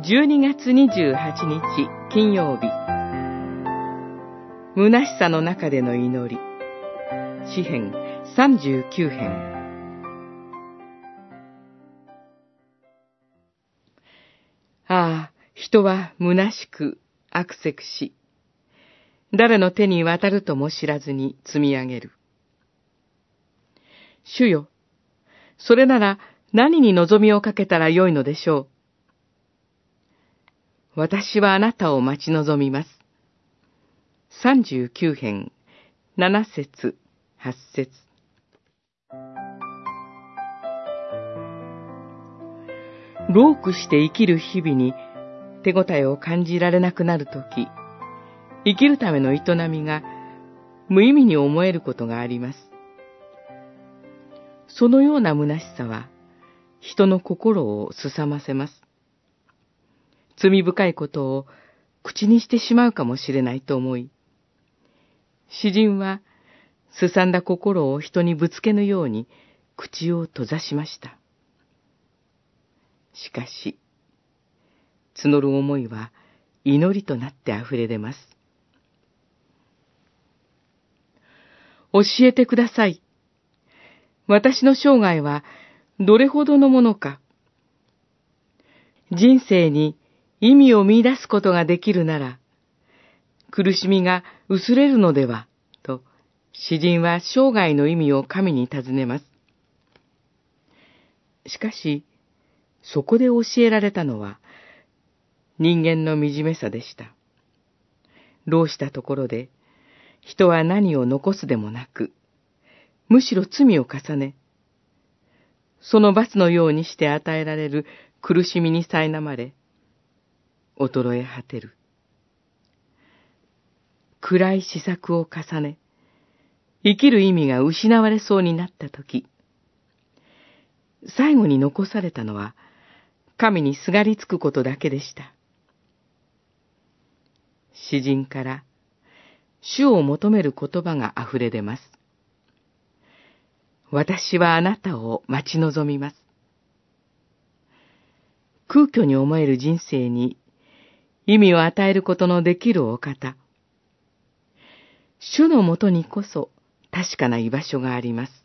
12月28日金曜日虚しさの中での祈り詩編39編ああ、人は虚しく悪せくし、誰の手に渡るとも知らずに積み上げる。主よ、それなら何に望みをかけたらよいのでしょう。私はあなたを待ち望みます。三十九編、七節、八節。ロークして生きる日々に手応えを感じられなくなるとき、生きるための営みが無意味に思えることがあります。そのような虚しさは、人の心をすさませます。罪深いことを口にしてしまうかもしれないと思い、詩人は、すさんだ心を人にぶつけぬように口を閉ざしました。しかし、募る思いは祈りとなって溢れ出ます。教えてください。私の生涯はどれほどのものか。人生に意味を見出すことができるなら、苦しみが薄れるのでは、と、詩人は生涯の意味を神に尋ねます。しかし、そこで教えられたのは、人間の惨めさでした。老したところで、人は何を残すでもなく、むしろ罪を重ね、その罰のようにして与えられる苦しみに苛まれ、衰え果てる。暗い試作を重ね、生きる意味が失われそうになったとき、最後に残されたのは、神にすがりつくことだけでした。詩人から、主を求める言葉が溢れ出ます。私はあなたを待ち望みます。空虚に思える人生に意味を与えることのできるお方。主のもとにこそ確かな居場所があります。